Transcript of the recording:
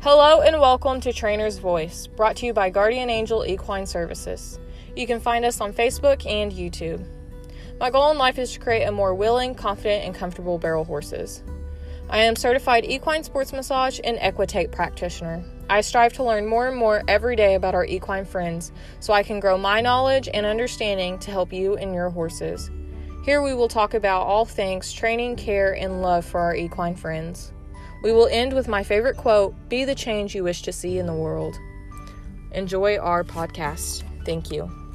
Hello and welcome to Trainer's Voice, brought to you by Guardian Angel Equine Services. You can find us on Facebook and YouTube. My goal in life is to create a more willing, confident, and comfortable barrel horses. I am certified equine sports massage and equitape practitioner. I strive to learn more and more every day about our equine friends so I can grow my knowledge and understanding to help you and your horses. Here we will talk about all things training, care, and love for our equine friends. We will end with my favorite quote Be the change you wish to see in the world. Enjoy our podcast. Thank you.